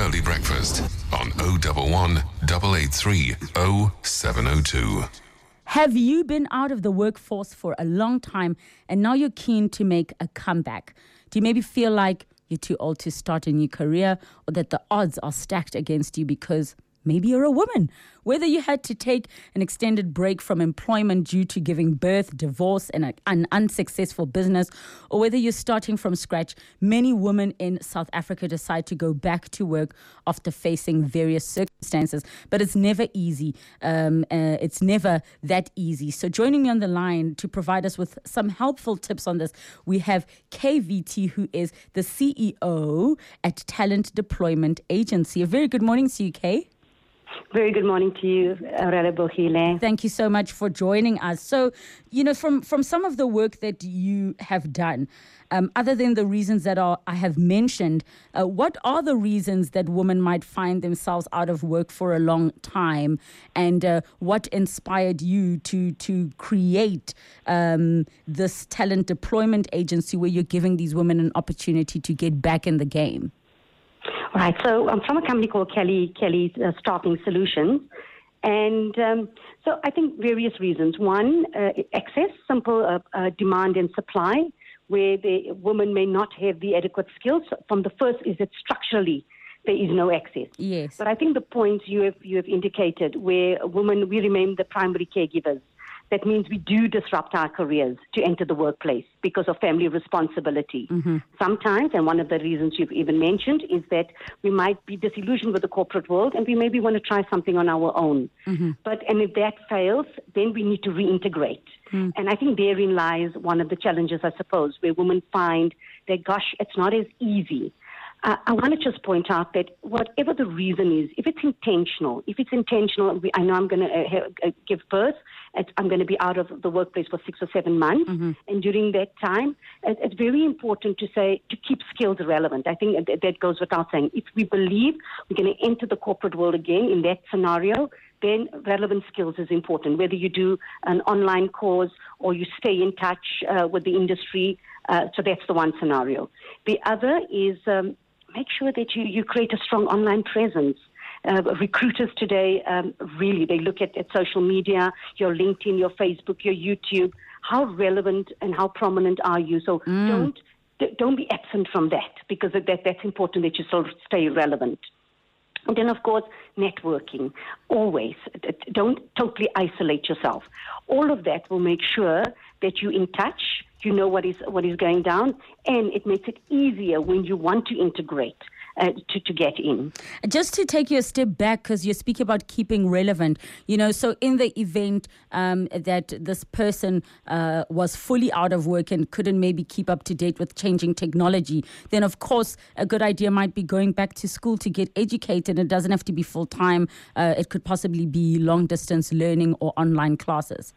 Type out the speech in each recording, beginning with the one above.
Early Breakfast on 011 883 0702. Have you been out of the workforce for a long time and now you're keen to make a comeback? Do you maybe feel like you're too old to start a new career or that the odds are stacked against you because Maybe you're a woman. Whether you had to take an extended break from employment due to giving birth, divorce, and a, an unsuccessful business, or whether you're starting from scratch, many women in South Africa decide to go back to work after facing various circumstances. But it's never easy. Um, uh, it's never that easy. So, joining me on the line to provide us with some helpful tips on this, we have Kay Vittee, who is the CEO at Talent Deployment Agency. A very good morning to you, Kay. Very good morning to you, Relebogile. Thank you so much for joining us. So, you know, from from some of the work that you have done, um, other than the reasons that are, I have mentioned, uh, what are the reasons that women might find themselves out of work for a long time, and uh, what inspired you to to create um, this talent deployment agency where you're giving these women an opportunity to get back in the game? Right. So I'm from a company called Kelly Kelly uh, Staffing Solutions, and um, so I think various reasons. One, uh, access, simple uh, uh, demand and supply, where the woman may not have the adequate skills. From the first, is that structurally there is no access. Yes. But I think the points you have you have indicated, where women we remain the primary caregivers that means we do disrupt our careers to enter the workplace because of family responsibility. Mm-hmm. Sometimes, and one of the reasons you've even mentioned is that we might be disillusioned with the corporate world and we maybe want to try something on our own. Mm-hmm. But and if that fails, then we need to reintegrate. Mm. And I think therein lies one of the challenges, I suppose, where women find that gosh, it's not as easy uh, I want to just point out that whatever the reason is, if it's intentional, if it's intentional, we, I know I'm going to uh, uh, give birth, I'm going to be out of the workplace for six or seven months, mm-hmm. and during that time, it, it's very important to say to keep skills relevant. I think that, that goes without saying. If we believe we're going to enter the corporate world again in that scenario, then relevant skills is important. Whether you do an online course or you stay in touch uh, with the industry, uh, so that's the one scenario. The other is um, make sure that you, you create a strong online presence. Uh, recruiters today um, really they look at, at social media, your LinkedIn, your Facebook, your YouTube. How relevant and how prominent are you? So mm. don't don't be absent from that because that, that's important that you sort of stay relevant. And then, of course, networking. Always. Don't totally isolate yourself. All of that will make sure that you're in touch you know what is what is going down, and it makes it easier when you want to integrate. Uh, to, to get in. Just to take you a step back, because you speak about keeping relevant, you know, so in the event um, that this person uh, was fully out of work and couldn't maybe keep up to date with changing technology, then of course a good idea might be going back to school to get educated. It doesn't have to be full time, uh, it could possibly be long distance learning or online classes.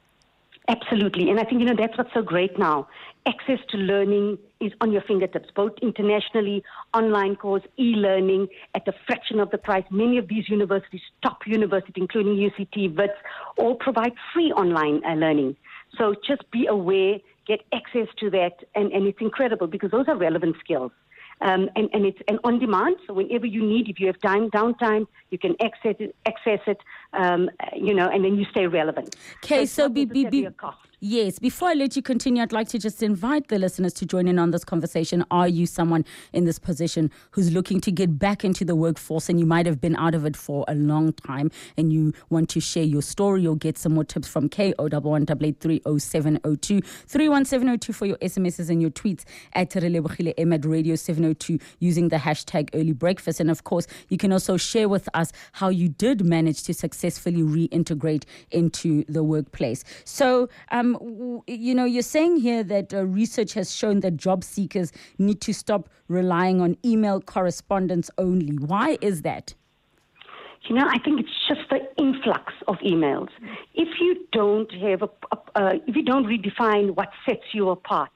Absolutely. And I think, you know, that's what's so great now. Access to learning is on your fingertips, both internationally, online course, e-learning at a fraction of the price. Many of these universities, top universities, including UCT, WITS, all provide free online uh, learning. So just be aware, get access to that, and, and it's incredible because those are relevant skills. Um, and, and it's and on demand. So whenever you need, if you have time downtime, you can access it, access it, um, you know, and then you stay relevant. Okay, so, so be, be, be, Yes, before I let you continue, I'd like to just invite the listeners to join in on this conversation. Are you someone in this position who's looking to get back into the workforce and you might have been out of it for a long time and you want to share your story or get some more tips from Kay O one double eight three oh seven oh two three one seven oh two for your SMSs and your tweets at Relebogile M at Radio 702 using the hashtag early breakfast. And of course, you can also share with us how you did manage to successfully reintegrate into the workplace. So, um, you know, you're saying here that uh, research has shown that job seekers need to stop relying on email correspondence only. Why is that? You know, I think it's just the influx of emails. If you don't have a, a uh, if you don't redefine what sets you apart,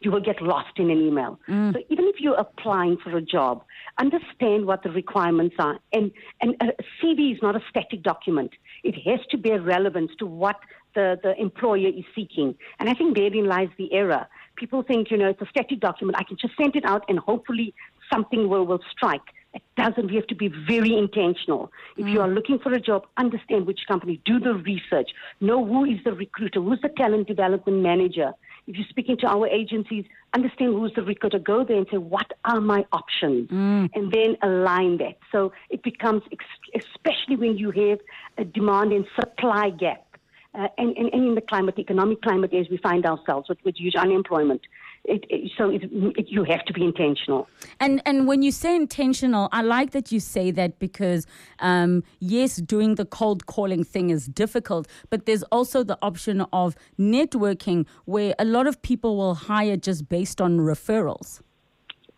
you will get lost in an email. Mm. So even if you're applying for a job, understand what the requirements are. And, and a CV is not a static document. It has to bear relevance to what the, the employer is seeking. And I think therein lies the error. People think, you know, it's a static document. I can just send it out and hopefully something will, will strike. It doesn't. We have to be very intentional. If you are looking for a job, understand which company, do the research, know who is the recruiter, who's the talent development manager. If you're speaking to our agencies, understand who's the recruiter. Go there and say, what are my options? And then align that. So it becomes, ex- especially when you have a demand and supply gap. Uh, and, and, and in the climate, economic climate as we find ourselves with, with huge unemployment. It, it, so it, you have to be intentional. And and when you say intentional, I like that you say that because um, yes, doing the cold calling thing is difficult, but there's also the option of networking where a lot of people will hire just based on referrals.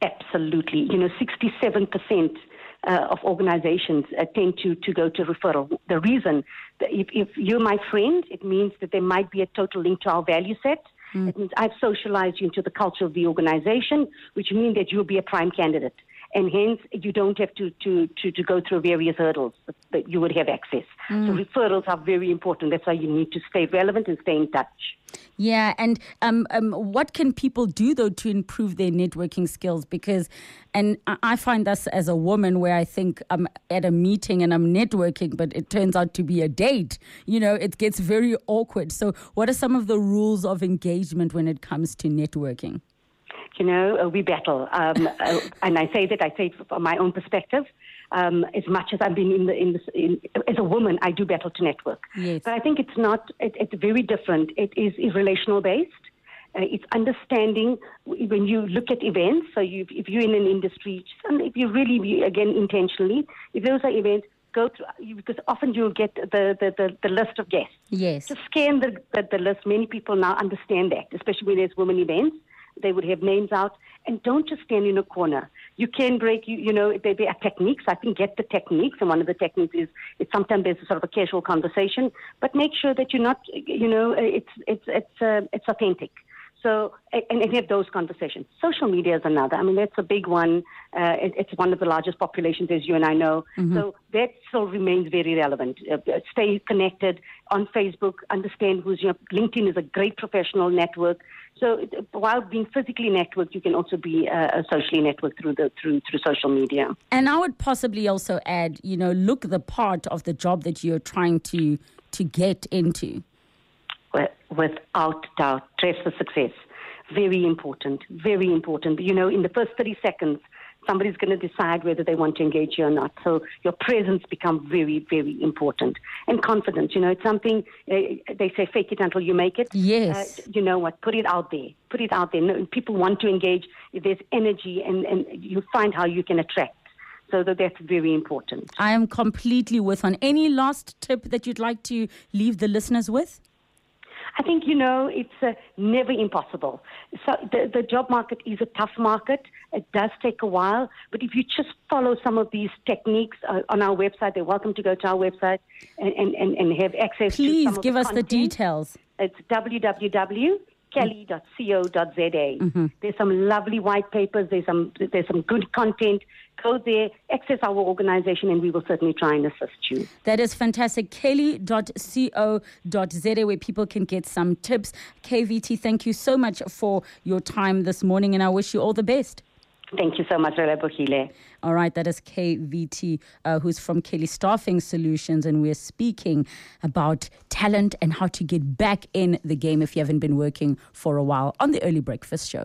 Absolutely. You know, 67% uh, of organizations uh, tend to, to go to referral. The reason, if, if you're my friend, it means that there might be a total link to our value set. Mm. It means I've socialized you into the culture of the organization, which means that you'll be a prime candidate. And hence, you don't have to, to, to, to go through various hurdles that, you would have access. So referrals are very important. That's why you need to stay relevant and stay in touch. Yeah, and um, um, what can people do though to improve their networking skills? Because, and I- I find this as a woman where I think I'm at a meeting and I'm networking, but it turns out to be a date. You know, it gets very awkward. So, what are some of the rules of engagement when it comes to networking? You know, uh, we battle. Um, uh, and I say that, I say it from my own perspective. Um, as much as I've been in the, in, the, in as a woman, I do battle to network. Yes. But I think it's not, it, it's very different. It is relational based. Uh, it's understanding when you look at events. So you, if you're in an industry, if you really, be, again, intentionally, if those are events, go through, because often you'll get the, the, the, the list of guests. Yes. Just scan the, the, the list. Many people now understand that, especially when there's women events. They would have names out. And don't just stand in a corner. You can break, you, you know, there, there are techniques. I can get the techniques. And one of the techniques is, is sometimes there's a sort of a casual conversation, but make sure that you're not, you know, it's, it's, it's, uh, it's authentic. So, and, and have those conversations. Social media is another. I mean, that's a big one. Uh, it, it's one of the largest populations, as you and I know. So that still remains very relevant. Uh, stay connected on Facebook. Understand who's your LinkedIn is a great professional network. So while being physically networked, you can also be uh, socially networked through the through through social media. And I would possibly also add, you know, look the part of the job that you're trying to to get into. Wi- Without doubt, dress for success. Very important. Very important. You know, in the first 30 seconds, somebody's going to decide whether they want to engage you or not. So your presence becomes very, very important. And confidence, you know, it's something, uh, they say fake it until you make it. Yes. Uh, you know what? Put it out there. Put it out there. No, people want to engage. If there's energy and, and you find how you can attract. So that that's very important. I am completely with on. Any last tip that you'd like to leave the listeners with? I think, you know, it's uh, never impossible. So the, the job market is a tough market. It does take a while. But if you just follow some of these techniques uh, on our website, they're welcome to go to our website and, and, and, and have access to Please give us the details. It's www.kelly.co.za. Mm-hmm. There's some lovely white papers. There's some there's some good content. Go there, access our organization, and we will certainly try and assist you. That is fantastic. Kelly.co.za, where people can get some tips. Kay Vittee, thank you so much for your time this morning, and I wish you all the best. Thank you so much, Relebogile. All right, that is Kay Vittee, uh, who's from Kelly Staffing Solutions, and we're speaking about talent and how to get back in the game if you haven't been working for a while on the Early Breakfast Show.